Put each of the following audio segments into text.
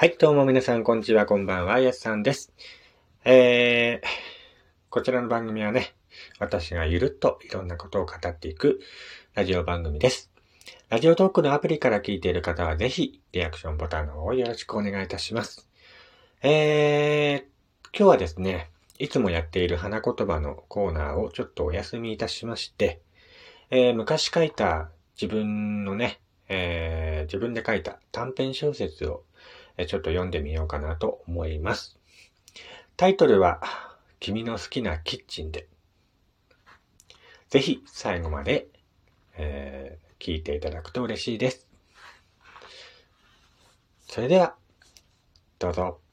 はい、どうも皆さん、こんにちは、こんばんは、やすさんです。えー、こちらの番組はね、私がゆるっといろんなことを語っていくラジオ番組です。ラジオトークのアプリから聞いている方は、ぜひ、リアクションボタンの方をよろしくお願いいたします。えー、今日はですね、いつもやっている花言葉のコーナーをちょっとお休みいたしまして、えー昔書いた自分のね、えー自分で書いた短編小説をちょっと読んでみようかなと思います。タイトルは、君の好きなキッチンで。ぜひ最後まで、えー聞いていただくと嬉しいです。それでは、どうぞ。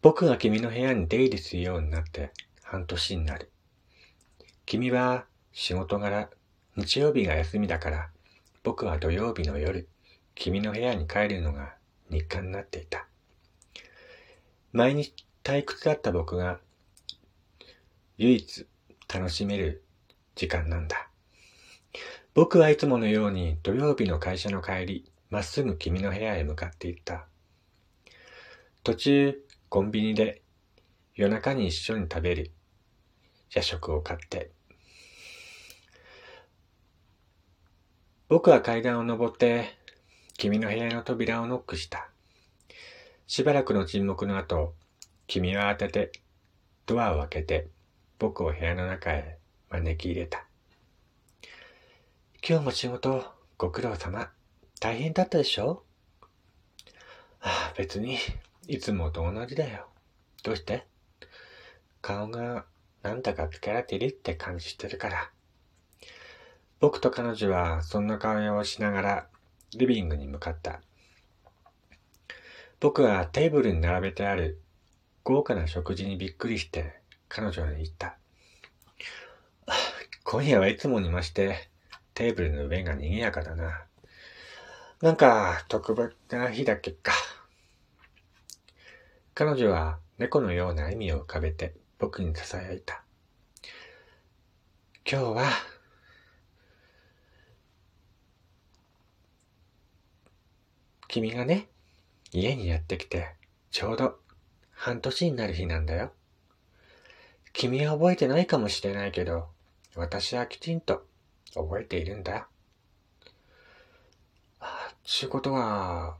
僕が君の部屋に出入りするようになって半年になる。君は仕事柄、日曜日が休みだから、僕は土曜日の夜、君の部屋に帰るのが日課になっていた。毎日退屈だった僕が、唯一楽しめる時間なんだ。僕はいつものように土曜日の会社の帰り、まっすぐ君の部屋へ向かっていった。途中、コンビニで夜中に一緒に食べる夜食を買って、僕は階段を登って君の部屋の扉をノックした。しばらくの沈黙の後、君は当ててドアを開けて僕を部屋の中へ招き入れた。今日も仕事ご苦労様。大変だったでしょ？ああ、別にいつもと同じだよ。どうして？顔がなんだか疲れてるって感じしてるから。僕と彼女はそんな顔をしながらリビングに向かった。僕はテーブルに並べてある豪華な食事にびっくりして彼女に言った。今夜はいつもに増してテーブルの上が賑やかだな。なんか特別な日だっけか。彼女は猫のような笑みを浮かべて僕に囁いた。今日は、君がね、家にやってきて、ちょうど半年になる日なんだよ。君は覚えてないかもしれないけど、私はきちんと覚えているんだ。あ、ちゅうことは、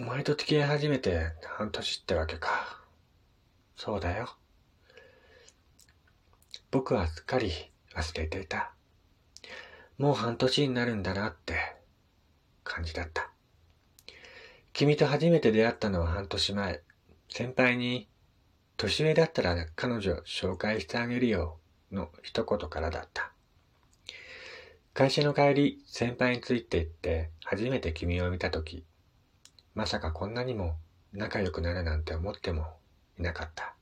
お前と付き合い始めて半年ってわけか。そうだよ。僕はすっかり忘れていた。もう半年になるんだなって感じだった。君と初めて出会ったのは半年前。先輩に年上だったら彼女紹介してあげるよの一言からだった。会社の帰り、先輩について行って初めて君を見たとき、まさかこんなにも仲良くなるなんて思ってもいなかった。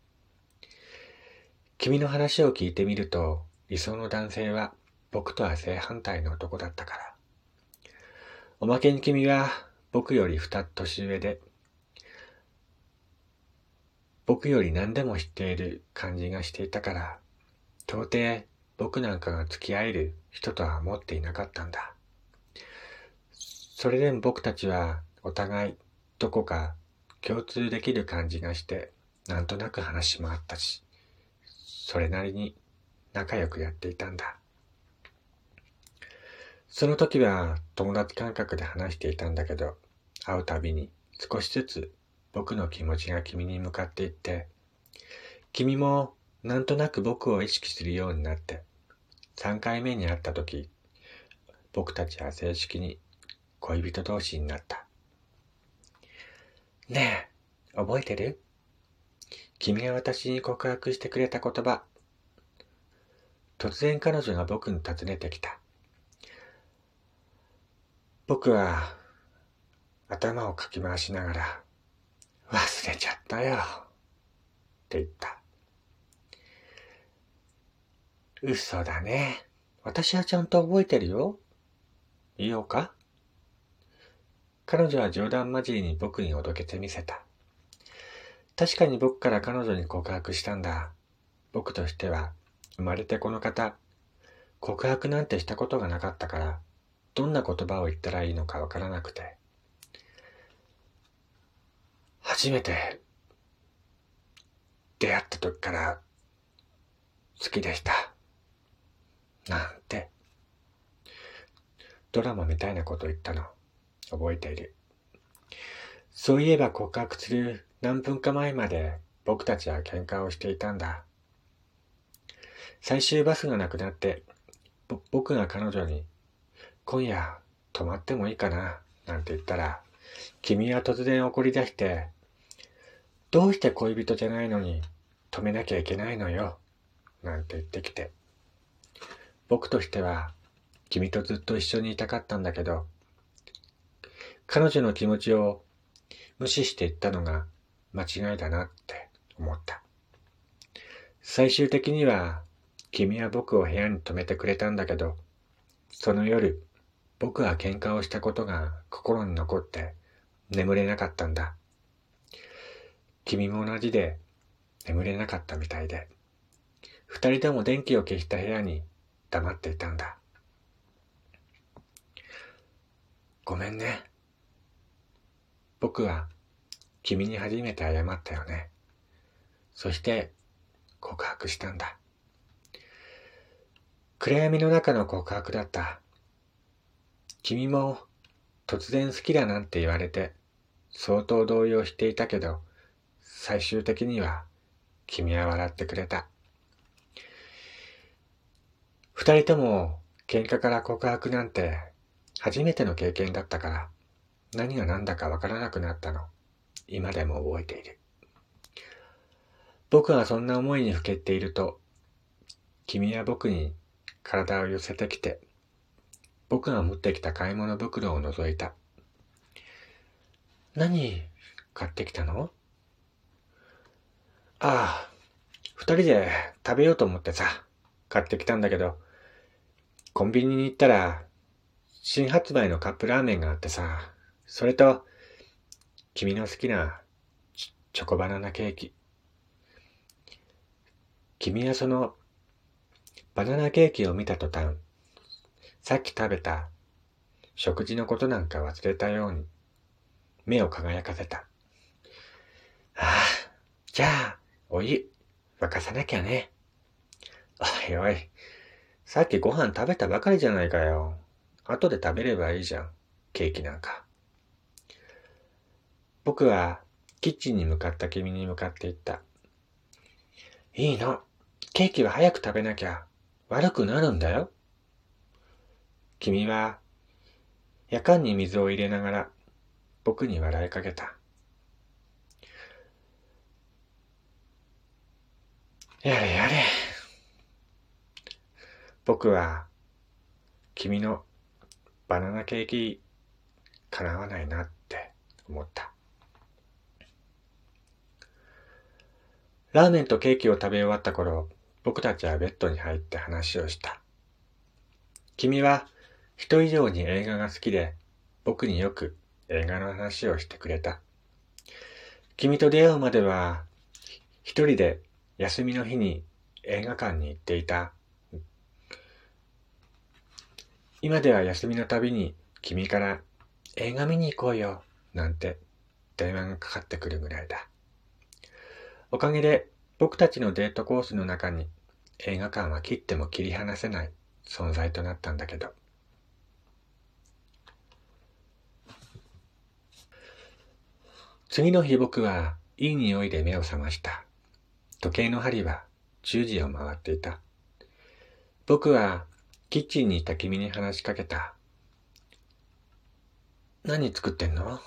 君の話を聞いてみると、理想の男性は僕とは正反対の男だったから。おまけに君は僕より二年上で、僕より何でも知っている感じがしていたから、到底僕なんかが付き合える人とは思っていなかったんだ。それでも僕たちはお互いどこか共通できる感じがして、なんとなく話もあったし、それなりに仲良くやっていたんだ。その時は友達感覚で話していたんだけど、会うたびに少しずつ僕の気持ちが君に向かっていって、君もなんとなく僕を意識するようになって、3回目に会った時、僕たちは正式に恋人同士になった。ねえ、覚えてる？君が私に告白してくれた言葉。突然彼女が僕に尋ねてきた。僕は頭をかき回しながら忘れちゃったよって言った。嘘だね。私はちゃんと覚えてるよ。言おうか？彼女は冗談交じりに僕におどけてみせた。確かに僕から彼女に告白したんだ。僕としては、生まれてこの方、告白なんてしたことがなかったから、どんな言葉を言ったらいいのかわからなくて。初めて出会った時から好きでした。なんて。ドラマみたいなこと言ったの覚えている。そういえば告白する何分か前まで僕たちは喧嘩をしていたんだ。最終バスがなくなって、僕が彼女に、今夜泊まってもいいかな、なんて言ったら、君は突然怒り出して、どうして恋人じゃないのに止めなきゃいけないのよ、なんて言ってきて。僕としては、君とずっと一緒にいたかったんだけど、彼女の気持ちを無視して言ったのが間違いだなって思った。最終的には君は僕を部屋に泊めてくれたんだけど、その夜、僕は喧嘩をしたことが心に残って眠れなかったんだ。君も同じで眠れなかったみたいで、二人とも電気を消した部屋に黙っていたんだ。ごめんね。僕は君に初めて謝ったよね。そして告白したんだ。暗闇の中の告白だった。君も突然好きだなんて言われて相当動揺していたけど、最終的には君は笑ってくれた。二人とも喧嘩から告白なんて初めての経験だったから何が何だかわからなくなったの。今でも覚えている。僕はそんな思いにふけっていると、君は僕に体を寄せてきて、僕が持ってきた買い物袋を覗いた。何買ってきたの？ああ、二人で食べようと思ってさ、買ってきたんだけど、コンビニに行ったら、新発売のカップラーメンがあってさ、それと、君の好きなチョコバナナケーキ。君はそのバナナケーキを見た途端、さっき食べた食事のことなんか忘れたように、目を輝かせた。ああ、じゃあ、お湯、沸かさなきゃね。おいおい、さっきご飯食べたばかりじゃないかよ。後で食べればいいじゃん、ケーキなんか。僕はキッチンに向かった君に向かって言った。いいの。ケーキは早く食べなきゃ悪くなるんだよ。君は夜間に水を入れながら僕に笑いかけた。やれやれ。僕は君のバナナケーキ叶わないなって思った。ラーメンとケーキを食べ終わった頃、僕たちはベッドに入って話をした。君は人以上に映画が好きで、僕によく映画の話をしてくれた。君と出会うまでは、一人で休みの日に映画館に行っていた。今では休みのたびに君から映画見に行こうよ、なんて電話がかかってくるぐらいだ。おかげで僕たちのデートコースの中に映画館は切っても切り離せない存在となったんだけど。次の日僕はいい匂いで目を覚ました。時計の針は10時を回っていた。僕はキッチンにいた君に話しかけた。何作ってんの？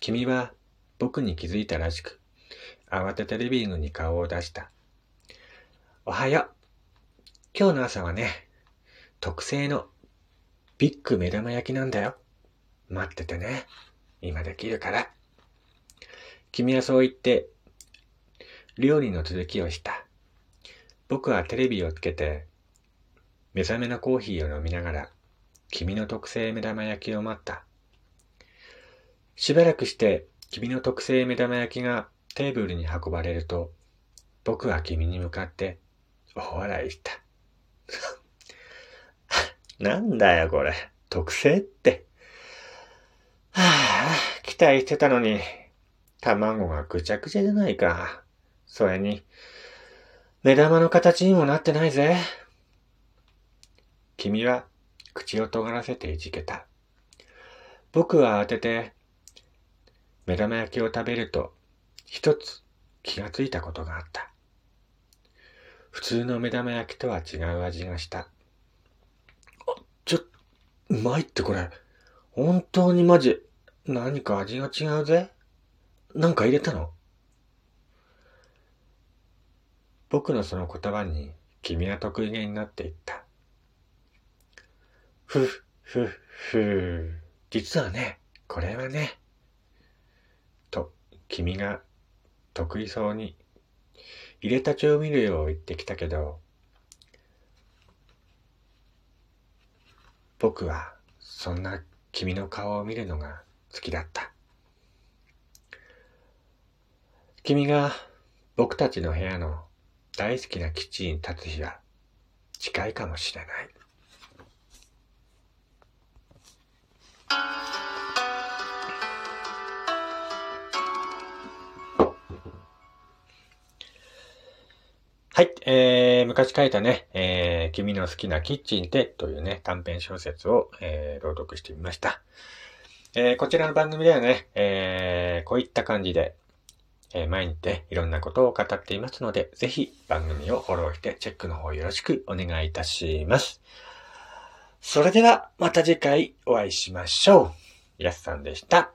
君は僕に気づいたらしく、慌ててリビングに顔を出した。おはよう。今日の朝はね、特製のビッグ目玉焼きなんだよ。待っててね。今できるから。君はそう言って、料理の続きをした。僕はテレビをつけて、目覚めのコーヒーを飲みながら、君の特製目玉焼きを待った。しばらくして、君の特製目玉焼きがテーブルに運ばれると、僕は君に向かって大笑いした。なんだよこれ。特製って。はあ、期待してたのに、卵がぐちゃぐちゃじゃないか。それに、目玉の形にもなってないぜ。君は口を尖らせていじけた。僕は当てて、目玉焼きを食べると、一つ気がついたことがあった。普通の目玉焼きとは違う味がした。あ、ちょ、うまいってこれ。本当にマジ。何か味が違うぜ。なんか入れたの僕のその言葉に君は得意げになっていった。ふ、ふ、ふ、実はね、これはね、と、君が得意そうに入れた調味料を言ってきたけど、僕はそんな君の顔を見るのが好きだった。君が僕たちの部屋の大好きな基地に立つ日は近いかもしれない。はい、えー、昔書いたね、えー、君の好きなキッチンでというね、短編小説を、えー、朗読してみました。えー、こちらの番組ではね、えー、こういった感じで、えー、毎日ね、いろんなことを語っていますので、ぜひ番組をフォローしてチェックの方よろしくお願いいたします。それではまた次回お会いしましょう。やすさんでした。